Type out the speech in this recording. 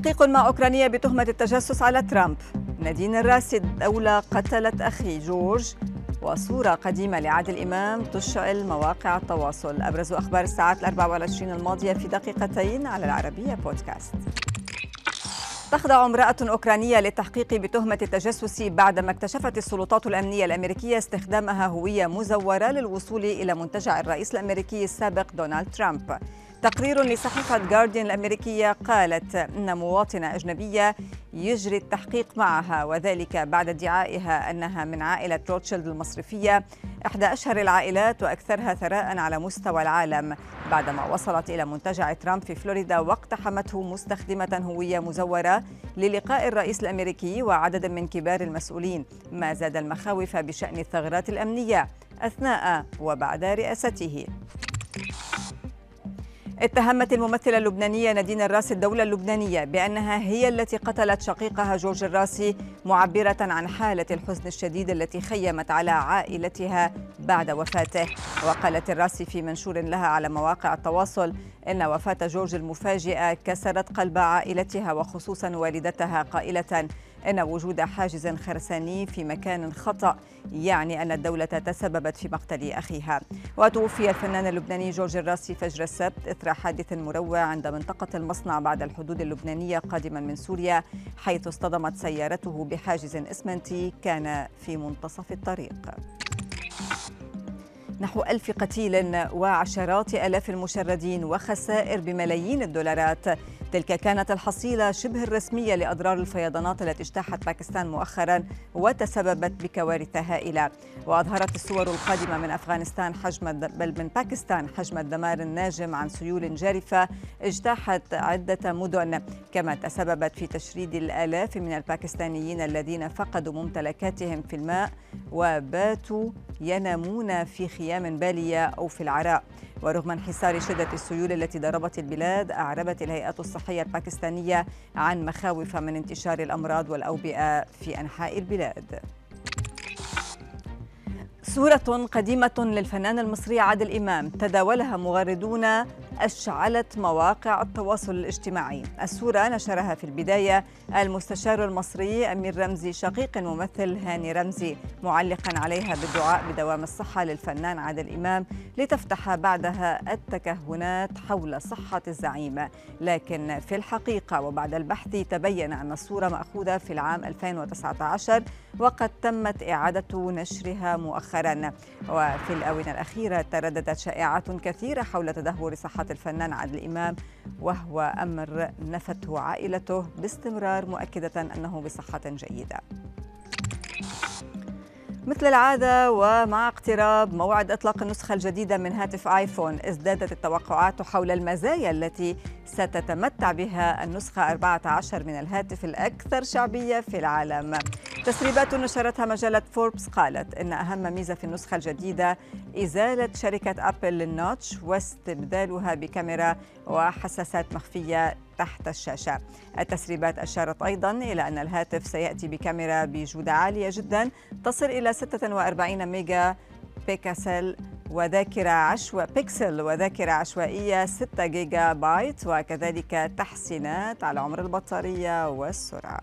تحقيق مع أوكرانيا بتهمة التجسس على ترامب. نادين الراسي الدولة قتلت أخي جورج وصورة قديمة لعادل إمام تشعل مواقع التواصل. أبرز أخبار الساعات الأربع والعشرين الماضية في دقيقتين على العربية بودكاست. تخضع امرأة أوكرانية للتحقيق بتهمة التجسس بعدما اكتشفت السلطات الأمنية الأمركية استخدامها هوية مزورة للوصول إلى منتجع الرئيس الأمريكي السابق دونالد ترامب. تقرير لصحيفة جارديان الأمريكية قالت أن مواطنة أجنبية يجري التحقيق معها وذلك بعد ادعائها أنها من عائلة روتشيلد المصرفية إحدى أشهر العائلات وأكثرها ثراء على مستوى العالم. بعدما وصلت إلى منتجع ترامب في فلوريدا واقتحمته مستخدمة هوية مزورة للقاء الرئيس الأمريكي وعدد من كبار المسؤولين. ما زاد المخاوف بشأن الثغرات الأمنية أثناء وبعد رئاسته. اتهمت الممثلة اللبنانية نادين الراسي الدولة اللبنانية بأنها هي التي قتلت شقيقها جورج الراسي معبرة عن حالة الحزن الشديد التي خيمت على عائلتها بعد وفاته. وقالت الراسي في منشور لها على مواقع التواصل إن وفاة جورج المفاجئة كسرت قلب عائلتها وخصوصا والدتها قائلة إن وجود حاجز خرساني في مكان خطأ يعني أن الدولة تسببت في مقتل أخيها. وتوفي الفنان اللبناني جورج الراسي فجر السبت إثر حادث مروع عند منطقة المصنع بعد الحدود اللبنانية قادما من سوريا حيث اصطدمت سيارته بحاجز إسمنتي كان في منتصف الطريق. نحو ألف قتيل وعشرات ألاف المشردين وخسائر بملايين الدولارات تلك كانت الحصيلة شبه الرسمية لأضرار الفيضانات التي اجتاحت باكستان مؤخرا وتسببت بكوارث هائلة وأظهرت الصور القادمة من أفغانستان حجم بل من باكستان حجم الدمار الناجم عن سيول جارفة اجتاحت عدة مدن. كما تسببت في تشريد الآلاف من الباكستانيين الذين فقدوا ممتلكاتهم في الماء وباتوا ينامون في خيام بالية أو في العراء. ورغم انحسار شدة السيول التي ضربت البلاد أعربت الهيئات الصحية الباكستانية عن مخاوف من انتشار الأمراض والأوبئة في أنحاء البلاد. صورة قديمة للفنان المصري عادل إمام تداولها مغردون أشعلت مواقع التواصل الاجتماعي. الصورة نشرها في البداية المستشار المصري أمير رمزي شقيق الممثل هاني رمزي معلقا عليها بالدعاء بدوام الصحة للفنان عادل إمام لتفتح بعدها التكهنات حول صحة الزعيم. لكن في الحقيقة وبعد البحث تبين أن الصورة مأخوذة في العام 2019 وقد تمت إعادة نشرها مؤخرا. وفي الآونة الأخيرة ترددت شائعات كثيرة حول تدهور صحة الفنان عادل إمام وهو أمر نفته عائلته باستمرار مؤكدة أنه بصحة جيدة. مثل العادة ومع اقتراب موعد إطلاق النسخة الجديدة من هاتف آيفون ازدادت التوقعات حول المزايا التي ستتمتع بها النسخة 14 من الهاتف الأكثر شعبية في العالم. تسريبات نشرتها مجلة فوربس قالت إن أهم ميزة في النسخة الجديدة إزالة شركة أبل للنوتش واستبدالها بكاميرا وحساسات مخفية تحت الشاشة. التسريبات أشارت أيضا إلى أن الهاتف سيأتي بكاميرا بجودة عالية جدا تصل إلى 46 ميجا بيكسل وذاكرة عشوائية بيكسل وذاكرة عشوائية 6 جيجا بايت وكذلك تحسينات على عمر البطارية والسرعة.